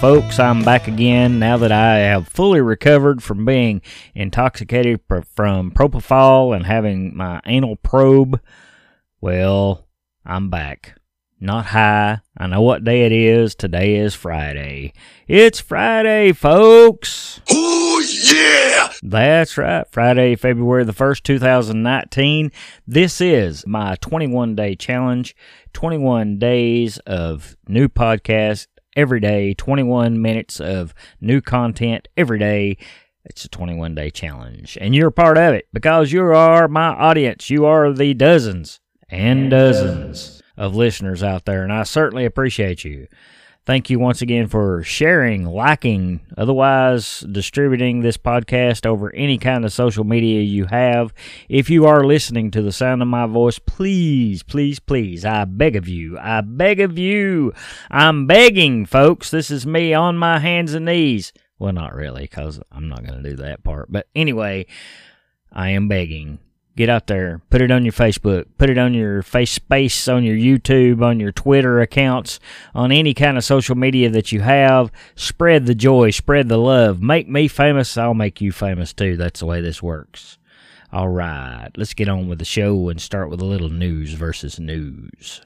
Folks. I'm back again now that I have fully recovered from being intoxicated from propofol and having my anal probe. Well, I'm back. Not high. I know what day it is. Today is Friday. It's Friday, folks. Oh, yeah! That's right. Friday, February the 1st, 2019. This is my 21 day challenge. 21 days of new podcast every day, 21 minutes of new content every day. It's a 21 day challenge. And you're part of it because you are my audience. You are the dozens and dozens of listeners out there. And I certainly appreciate you. Thank you once again for sharing, liking, otherwise distributing this podcast over any kind of social media you have. If you are listening to the sound of my voice, please, please, please, I beg of you, I beg of you, I'm begging, folks. This is me on my hands and knees. Well, not really, because I'm not going to do that part. But anyway, I am begging Get out there, put it on your Facebook, put it on your face space, on your YouTube, on your Twitter accounts, on any kind of social media that you have. Spread the joy, spread the love. Make me famous, I'll make you famous too. That's the way this works. All right, let's get on with the show and start with a little news versus news.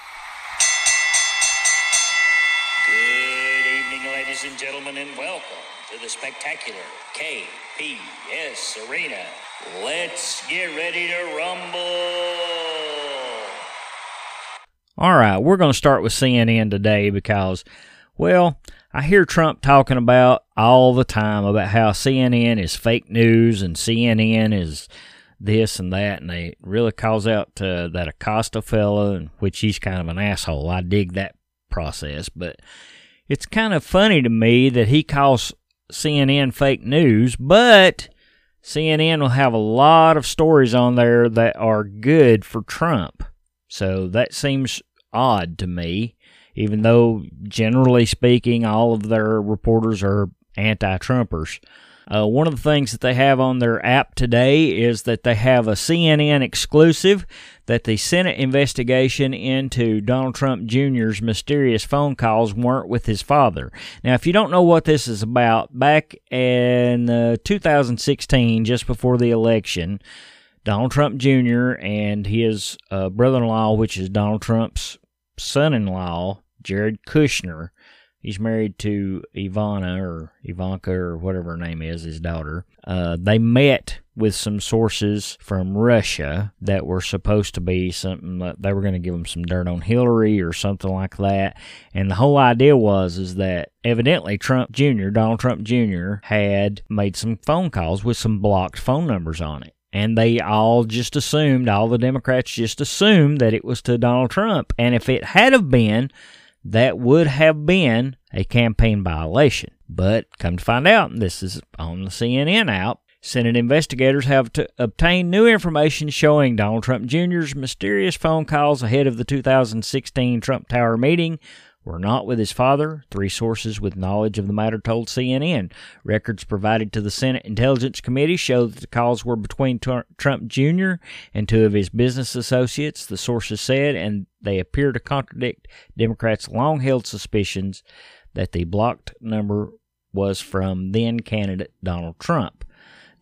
Good evening, ladies and gentlemen, and welcome to the spectacular KPS Arena. Let's get ready to rumble. All right, we're going to start with CNN today because, well, I hear Trump talking about all the time about how CNN is fake news and CNN is this and that, and they really calls out uh, that Acosta fellow, which he's kind of an asshole. I dig that process, but it's kind of funny to me that he calls CNN fake news, but CNN will have a lot of stories on there that are good for Trump. So that seems odd to me, even though generally speaking, all of their reporters are anti Trumpers. Uh, one of the things that they have on their app today is that they have a CNN exclusive that the Senate investigation into Donald Trump Jr.'s mysterious phone calls weren't with his father. Now, if you don't know what this is about, back in uh, 2016, just before the election, Donald Trump Jr. and his uh, brother in law, which is Donald Trump's son in law, Jared Kushner, He's married to Ivana or Ivanka or whatever her name is, his daughter. Uh, they met with some sources from Russia that were supposed to be something that they were going to give them some dirt on Hillary or something like that. And the whole idea was is that evidently Trump Jr., Donald Trump Jr., had made some phone calls with some blocked phone numbers on it. And they all just assumed, all the Democrats just assumed that it was to Donald Trump. And if it had have been, that would have been a campaign violation. But come to find out, this is on the CNN app. Senate investigators have to obtained new information showing Donald Trump Jr.'s mysterious phone calls ahead of the 2016 Trump Tower meeting were not with his father, three sources with knowledge of the matter told CNN. Records provided to the Senate Intelligence Committee show that the calls were between Trump Jr. and two of his business associates, the sources said, and they appear to contradict Democrats' long held suspicions that the blocked number was from then candidate Donald Trump.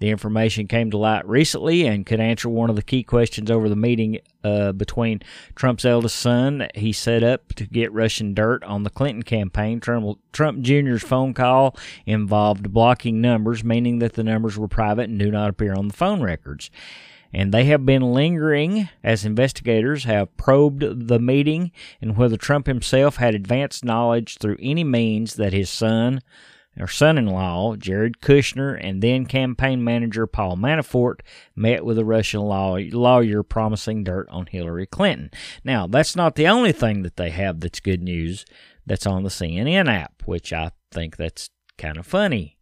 The information came to light recently and could answer one of the key questions over the meeting uh, between Trump's eldest son he set up to get Russian dirt on the Clinton campaign. Trump, Trump Jr.'s phone call involved blocking numbers, meaning that the numbers were private and do not appear on the phone records. And they have been lingering as investigators have probed the meeting and whether Trump himself had advanced knowledge through any means that his son, her son in law, Jared Kushner, and then campaign manager Paul Manafort met with a Russian law- lawyer promising dirt on Hillary Clinton. Now, that's not the only thing that they have that's good news that's on the CNN app, which I think that's kind of funny.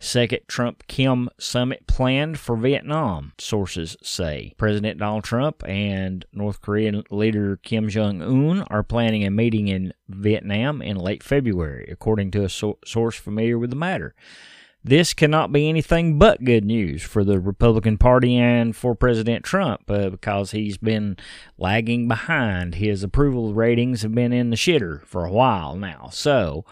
Second Trump Kim summit planned for Vietnam, sources say. President Donald Trump and North Korean leader Kim Jong un are planning a meeting in Vietnam in late February, according to a so- source familiar with the matter. This cannot be anything but good news for the Republican Party and for President Trump uh, because he's been lagging behind. His approval ratings have been in the shitter for a while now. So,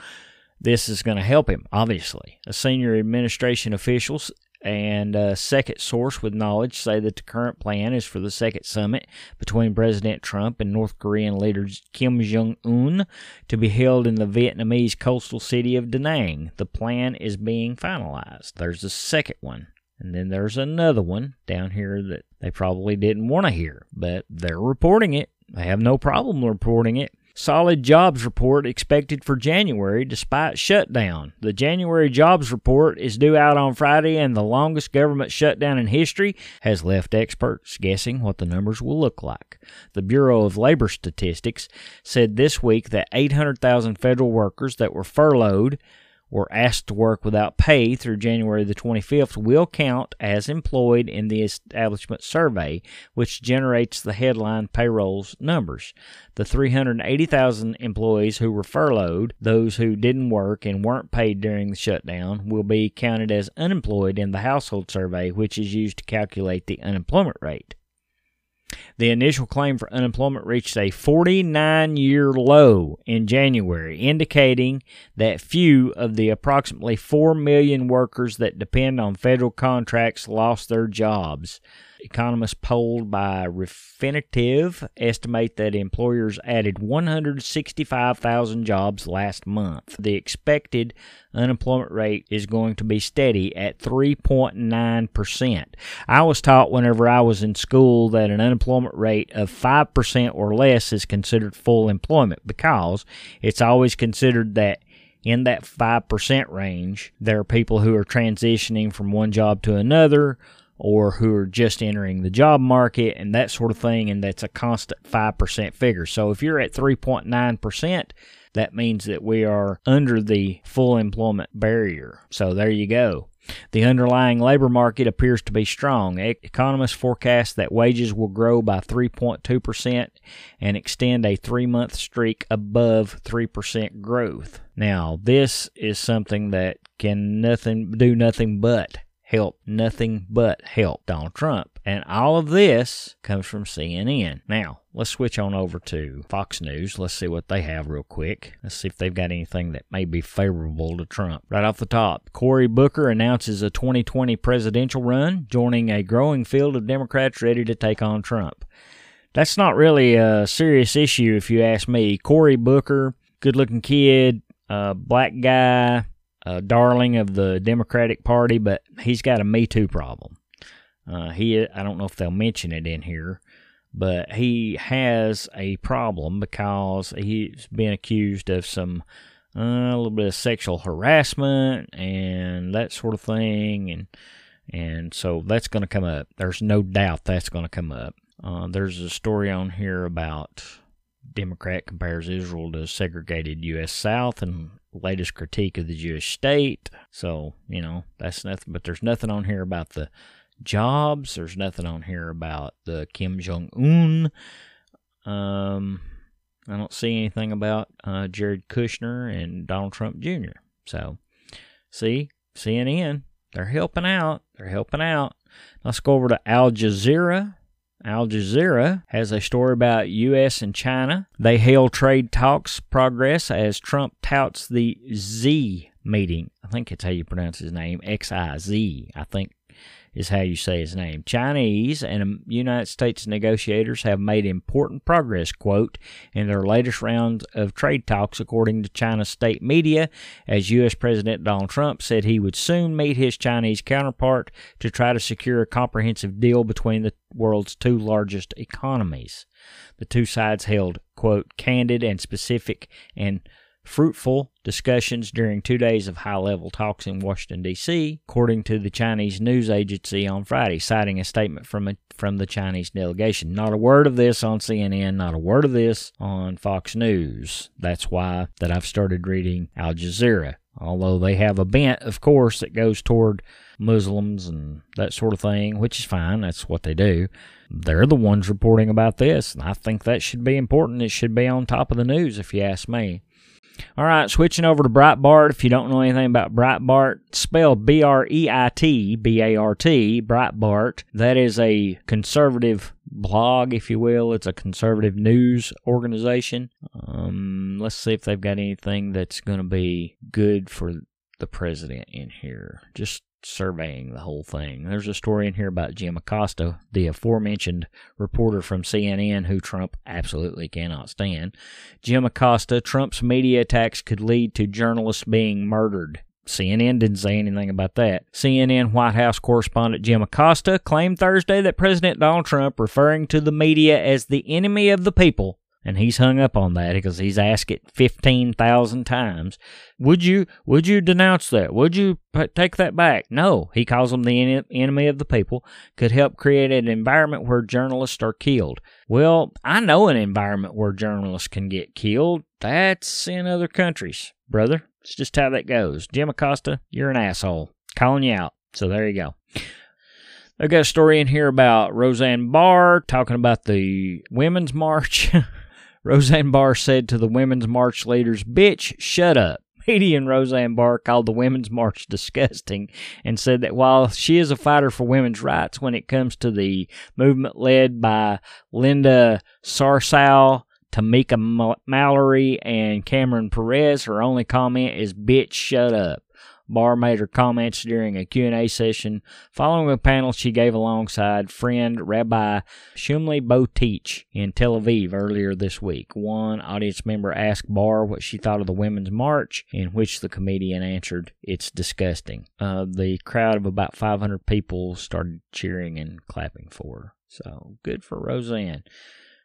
this is going to help him, obviously. A senior administration officials and a second source with knowledge say that the current plan is for the second summit between President Trump and North Korean leader Kim Jong un to be held in the Vietnamese coastal city of Da Nang. The plan is being finalized. There's a second one. And then there's another one down here that they probably didn't want to hear, but they're reporting it. They have no problem reporting it. Solid jobs report expected for January despite shutdown. The January jobs report is due out on Friday, and the longest government shutdown in history has left experts guessing what the numbers will look like. The Bureau of Labor Statistics said this week that 800,000 federal workers that were furloughed or asked to work without pay through January the 25th will count as employed in the establishment survey, which generates the headline payrolls numbers. The 380,000 employees who were furloughed, those who didn't work and weren't paid during the shutdown, will be counted as unemployed in the household survey, which is used to calculate the unemployment rate. The initial claim for unemployment reached a 49 year low in January, indicating that few of the approximately 4 million workers that depend on federal contracts lost their jobs. Economists polled by Refinitiv estimate that employers added 165,000 jobs last month. The expected unemployment rate is going to be steady at 3.9%. I was taught whenever I was in school that an unemployment rate of 5% or less is considered full employment because it's always considered that in that 5% range, there are people who are transitioning from one job to another or who are just entering the job market and that sort of thing, and that's a constant 5% figure. So if you're at 3.9%, that means that we are under the full employment barrier. So there you go. The underlying labor market appears to be strong. Economists forecast that wages will grow by 3.2% and extend a three month streak above 3% growth. Now, this is something that can nothing do nothing but help, nothing but help Donald Trump. And all of this comes from CNN. Now, let's switch on over to Fox News. Let's see what they have real quick. Let's see if they've got anything that may be favorable to Trump. Right off the top, Cory Booker announces a 2020 presidential run, joining a growing field of Democrats ready to take on Trump. That's not really a serious issue if you ask me. Cory Booker, good looking kid, uh, black guy, a darling of the Democratic Party, but he's got a Me Too problem. Uh, he, I don't know if they'll mention it in here, but he has a problem because he's been accused of some uh, a little bit of sexual harassment and that sort of thing, and and so that's going to come up. There's no doubt that's going to come up. Uh, there's a story on here about Democrat compares Israel to segregated U.S. South and latest critique of the Jewish state. So, you know, that's nothing, but there's nothing on here about the jobs. There's nothing on here about the Kim Jong Un. Um, I don't see anything about uh, Jared Kushner and Donald Trump Jr. So, see, CNN, they're helping out. They're helping out. Let's go over to Al Jazeera. Al Jazeera has a story about U.S. and China. They hail trade talks progress as Trump touts the Z meeting. I think it's how you pronounce his name, X I Z. I think is how you say his name. Chinese and um, United States negotiators have made important progress, quote, in their latest round of trade talks, according to China's state media, as U.S. President Donald Trump said he would soon meet his Chinese counterpart to try to secure a comprehensive deal between the world's two largest economies. The two sides held, quote, candid and specific and fruitful discussions during two days of high level talks in Washington, D.C., according to the Chinese news agency on Friday, citing a statement from, a, from the Chinese delegation. Not a word of this on CNN, not a word of this on Fox News. That's why that I've started reading Al Jazeera. Although they have a bent, of course, that goes toward Muslims and that sort of thing, which is fine. That's what they do. They're the ones reporting about this, and I think that should be important. It should be on top of the news, if you ask me. All right, switching over to Breitbart. If you don't know anything about Breitbart, spell B R E I T B A R T, Breitbart. That is a conservative blog, if you will. It's a conservative news organization. Um, let's see if they've got anything that's going to be good for the president in here. Just surveying the whole thing. There's a story in here about Jim Acosta, the aforementioned reporter from CNN who Trump absolutely cannot stand. Jim Acosta, Trump's media attacks could lead to journalists being murdered. CNN didn't say anything about that. CNN White House correspondent Jim Acosta claimed Thursday that President Donald Trump, referring to the media as the enemy of the people, and he's hung up on that because he's asked it 15,000 times. Would you would you denounce that? Would you take that back? No, he calls them the en- enemy of the people. Could help create an environment where journalists are killed. Well, I know an environment where journalists can get killed. That's in other countries, brother. It's just how that goes. Jim Acosta, you're an asshole. Calling you out. So there you go. I've got a story in here about Roseanne Barr talking about the Women's March. Roseanne Barr said to the Women's March leaders, Bitch, shut up. Comedian Roseanne Barr called the Women's March disgusting and said that while she is a fighter for women's rights when it comes to the movement led by Linda Sarsour, Tamika Mallory, and Cameron Perez, her only comment is, Bitch, shut up. Barr made her comments during a Q&A session following a panel she gave alongside friend Rabbi Shmuley Boteach in Tel Aviv earlier this week. One audience member asked Barr what she thought of the Women's March, in which the comedian answered, It's disgusting. Uh, the crowd of about 500 people started cheering and clapping for her. So good for Roseanne.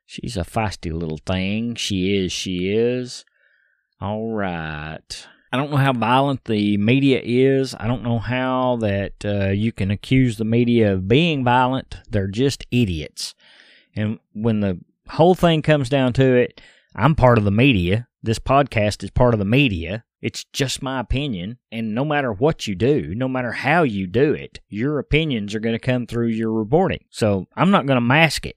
She's a feisty little thing. She is, she is. All right. I don't know how violent the media is. I don't know how that uh, you can accuse the media of being violent. They're just idiots. And when the whole thing comes down to it, I'm part of the media. This podcast is part of the media. It's just my opinion. And no matter what you do, no matter how you do it, your opinions are going to come through your reporting. So I'm not going to mask it.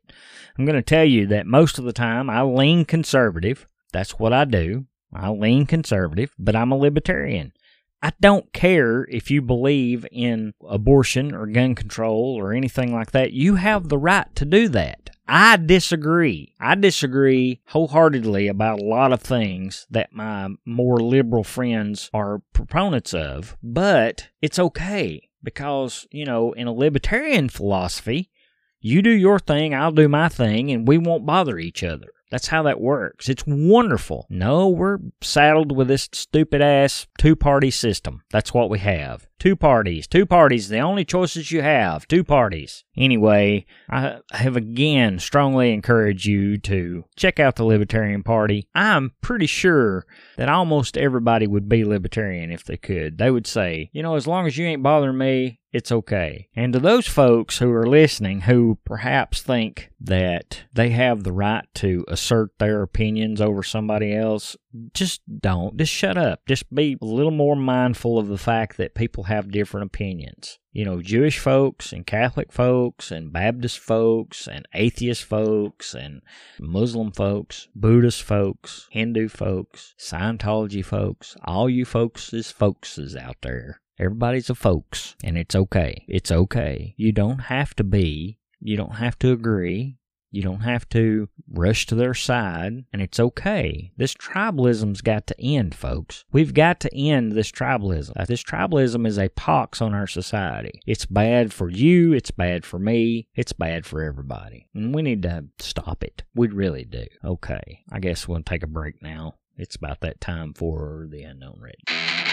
I'm going to tell you that most of the time I lean conservative. That's what I do. I lean conservative, but I'm a libertarian. I don't care if you believe in abortion or gun control or anything like that. You have the right to do that. I disagree. I disagree wholeheartedly about a lot of things that my more liberal friends are proponents of, but it's okay because, you know, in a libertarian philosophy, you do your thing, I'll do my thing, and we won't bother each other. That's how that works. It's wonderful. No, we're saddled with this stupid ass two party system. That's what we have. Two parties. Two parties. The only choices you have. Two parties. Anyway, I have again strongly encouraged you to check out the Libertarian Party. I'm pretty sure that almost everybody would be Libertarian if they could. They would say, you know, as long as you ain't bothering me, it's okay. And to those folks who are listening who perhaps think that they have the right to assert their opinions over somebody else, just don't. Just shut up. Just be a little more mindful of the fact that people have different opinions. You know, Jewish folks and Catholic folks and Baptist folks and atheist folks and Muslim folks, Buddhist folks, Hindu folks, Scientology folks, all you folks is folkses out there. Everybody's a folks, and it's okay. It's okay. You don't have to be, you don't have to agree, you don't have to rush to their side, and it's okay. This tribalism's got to end, folks. We've got to end this tribalism. This tribalism is a pox on our society. It's bad for you, it's bad for me, it's bad for everybody. And we need to stop it. We really do. Okay, I guess we'll take a break now. It's about that time for the unknown red.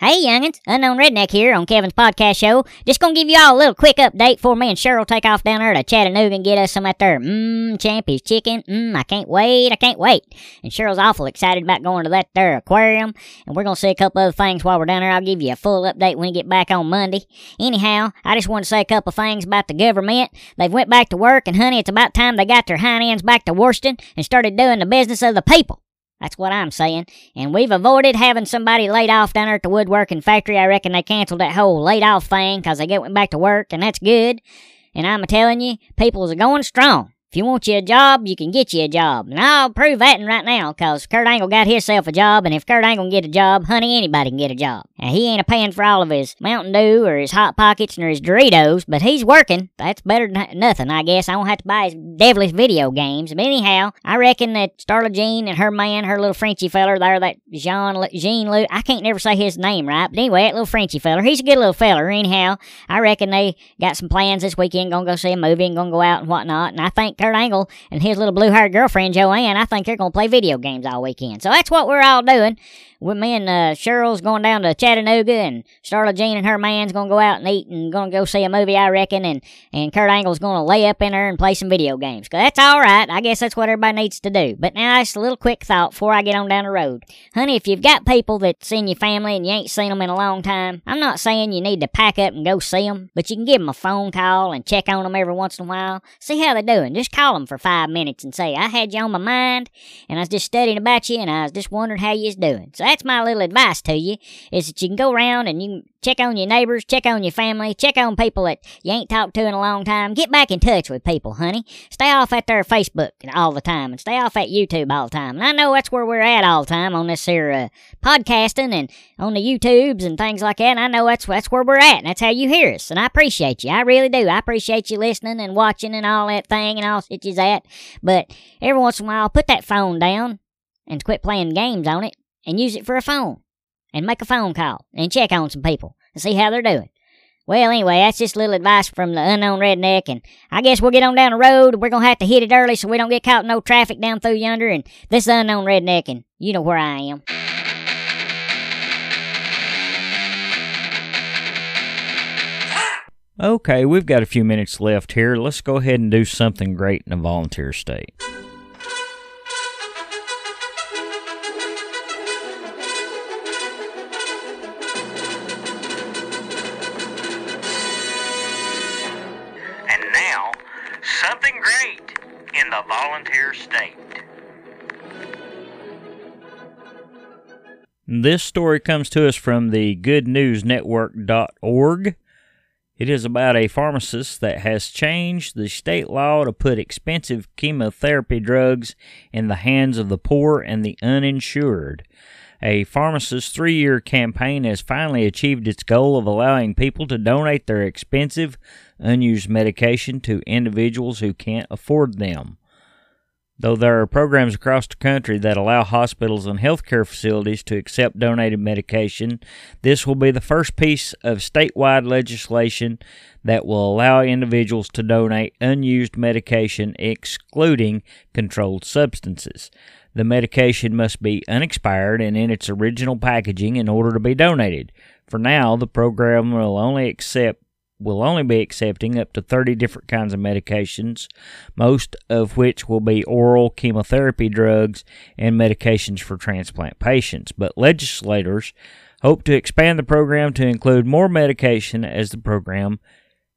Hey, youngins, Unknown Redneck here on Kevin's podcast show. Just gonna give you all a little quick update for me and Cheryl take off down there to Chattanooga and get us some at their mmm Champy's chicken. Mmm, I can't wait, I can't wait. And Cheryl's awful excited about going to that there aquarium, and we're gonna see a couple other things while we're down there. I'll give you a full update when we get back on Monday. Anyhow, I just want to say a couple things about the government. They've went back to work, and honey, it's about time they got their hind ends back to worsting and started doing the business of the people. That's what I'm saying. And we've avoided having somebody laid off down there at the woodworking factory. I reckon they canceled that whole laid off thing 'cause they get went back to work, and that's good. And I'm telling you, people's are going strong. If you want you a job, you can get you a job. And I'll prove that right now, cause Kurt Angle got himself a job, and if Kurt Angle can get a job, honey, anybody can get a job. Now, he ain't a paying for all of his Mountain Dew or his Hot Pockets or his Doritos, but he's working. That's better than nothing, I guess. I don't have to buy his devilish video games. But anyhow, I reckon that Starla Jean and her man, her little Frenchy feller there, that Jean, Jean Lou, I can't never say his name right, but anyway, that little Frenchy feller, he's a good little feller. Anyhow, I reckon they got some plans this weekend, gonna go see a movie and gonna go out and whatnot. And I think Kurt Angle and his little blue haired girlfriend Joanne, I think they're gonna play video games all weekend. So that's what we're all doing. With me and uh, Cheryl's going down to Chattanooga, and Starla Jean and her man's gonna go out and eat and gonna go see a movie, I reckon. And and Kurt Angle's gonna lay up in there and play some video games. 'Cause that's all right. I guess that's what everybody needs to do. But now just a little quick thought before I get on down the road, honey. If you've got people that's in your family and you ain't seen them in a long time, I'm not saying you need to pack up and go see them, but you can give them a phone call and check on them every once in a while. See how they're doing. Just call them for five minutes and say, I had you on my mind, and I was just studying about you, and I was just wondering how you's doing. So that's my little advice to you, is that you can go around and you check on your neighbors, check on your family, check on people that you ain't talked to in a long time. Get back in touch with people, honey. Stay off at their Facebook all the time, and stay off at YouTube all the time. And I know that's where we're at all the time on this here uh, podcasting and on the YouTubes and things like that. And I know that's that's where we're at, and that's how you hear us. And I appreciate you. I really do. I appreciate you listening and watching and all that thing and all that you's at. But every once in a while, put that phone down and quit playing games on it and use it for a phone and make a phone call and check on some people and see how they're doing. Well, anyway, that's just little advice from the unknown redneck, and I guess we'll get on down the road. We're gonna have to hit it early so we don't get caught in no traffic down through yonder. And this unknown redneck, and you know where I am. Okay, we've got a few minutes left here. Let's go ahead and do something great in a volunteer state. This story comes to us from the goodnewsnetwork.org. It is about a pharmacist that has changed the state law to put expensive chemotherapy drugs in the hands of the poor and the uninsured. A pharmacist's three year campaign has finally achieved its goal of allowing people to donate their expensive, unused medication to individuals who can't afford them. Though there are programs across the country that allow hospitals and healthcare facilities to accept donated medication, this will be the first piece of statewide legislation that will allow individuals to donate unused medication, excluding controlled substances. The medication must be unexpired and in its original packaging in order to be donated. For now, the program will only accept will only be accepting up to 30 different kinds of medications, most of which will be oral chemotherapy drugs and medications for transplant patients. But legislators hope to expand the program to include more medication as the program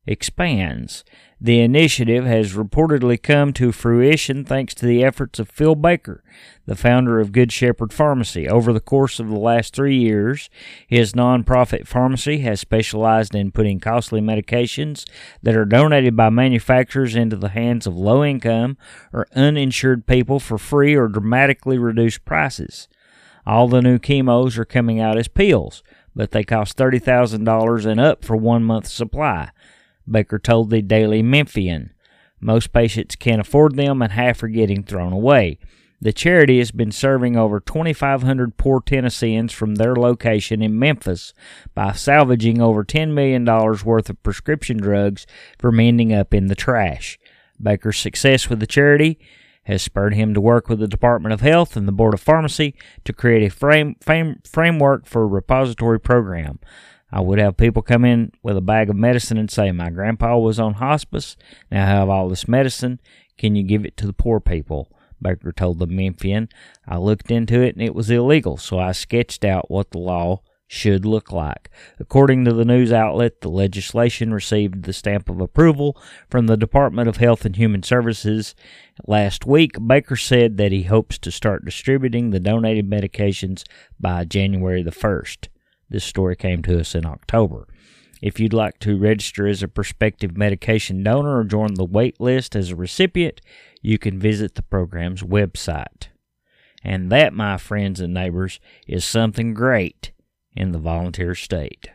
expands. The initiative has reportedly come to fruition thanks to the efforts of Phil Baker, the founder of Good Shepherd Pharmacy. Over the course of the last three years, his nonprofit pharmacy has specialized in putting costly medications that are donated by manufacturers into the hands of low income or uninsured people for free or dramatically reduced prices. All the new chemos are coming out as pills, but they cost $30,000 and up for one month's supply. Baker told the Daily Memphian. Most patients can't afford them, and half are getting thrown away. The charity has been serving over 2,500 poor Tennesseans from their location in Memphis by salvaging over $10 million worth of prescription drugs from ending up in the trash. Baker's success with the charity has spurred him to work with the Department of Health and the Board of Pharmacy to create a frame, frame, framework for a repository program. I would have people come in with a bag of medicine and say, My grandpa was on hospice. Now I have all this medicine. Can you give it to the poor people? Baker told the Memphian. I looked into it and it was illegal, so I sketched out what the law should look like. According to the news outlet, the legislation received the stamp of approval from the Department of Health and Human Services last week. Baker said that he hopes to start distributing the donated medications by January the 1st. This story came to us in October. If you'd like to register as a prospective medication donor or join the wait list as a recipient, you can visit the program's website. And that, my friends and neighbors, is something great in the volunteer state.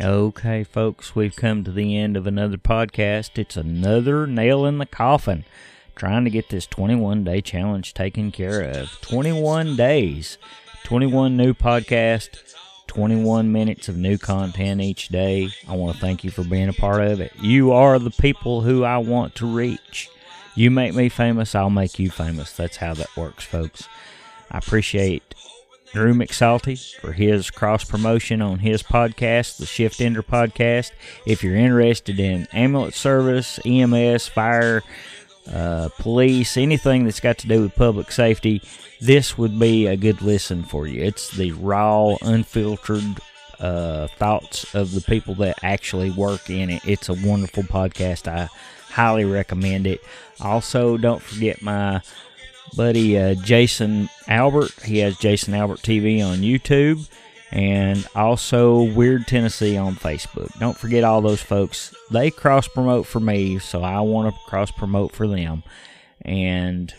Okay, folks, we've come to the end of another podcast. It's another nail in the coffin trying to get this 21 day challenge taken care of. 21 days, 21 new podcasts, 21 minutes of new content each day. I want to thank you for being a part of it. You are the people who I want to reach. You make me famous, I'll make you famous. That's how that works, folks. I appreciate Drew McSalty for his cross promotion on his podcast, the Shift Ender podcast. If you're interested in ambulance service, EMS, fire, uh, police, anything that's got to do with public safety, this would be a good listen for you. It's the raw, unfiltered uh, thoughts of the people that actually work in it. It's a wonderful podcast. I highly recommend it. Also, don't forget my buddy uh, Jason Albert. He has Jason Albert TV on YouTube and also Weird Tennessee on Facebook. Don't forget all those folks. They cross promote for me, so I want to cross promote for them. And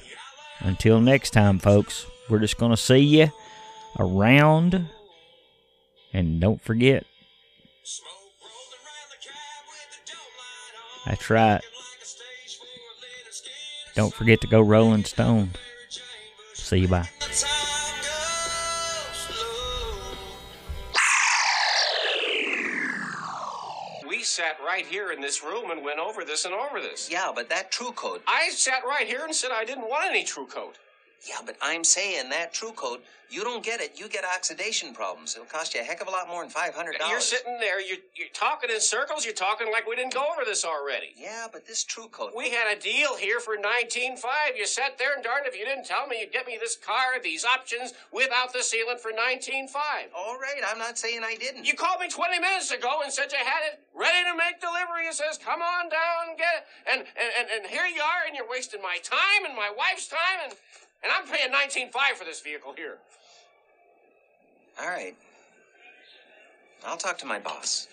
until next time, folks, we're just going to see you around. And don't forget, that's right. Don't forget to go Rolling Stone. See you bye. Right here in this room and went over this and over this. Yeah, but that TruCoat. I sat right here and said I didn't want any TruCoat. Yeah, but I'm saying that TruCoat, you don't get it, you get oxidation problems. It'll cost you a heck of a lot more than five hundred dollars. You're sitting there, you're, you're talking in circles, you're talking like we didn't go over this already. Yeah, but this TruCoat. We had a deal here for 19.5. You sat there and darned if you didn't tell me you'd get me this car, these options, without the sealant for 19.5. All right, I'm not saying I didn't. You called me 20 minutes ago and said you had it ready to make delivery. It says, come on down and get it. And, and, and, and here you are, and you're wasting my time and my wife's time, and, and I'm paying 19.5 for this vehicle here. All right. I'll talk to my boss.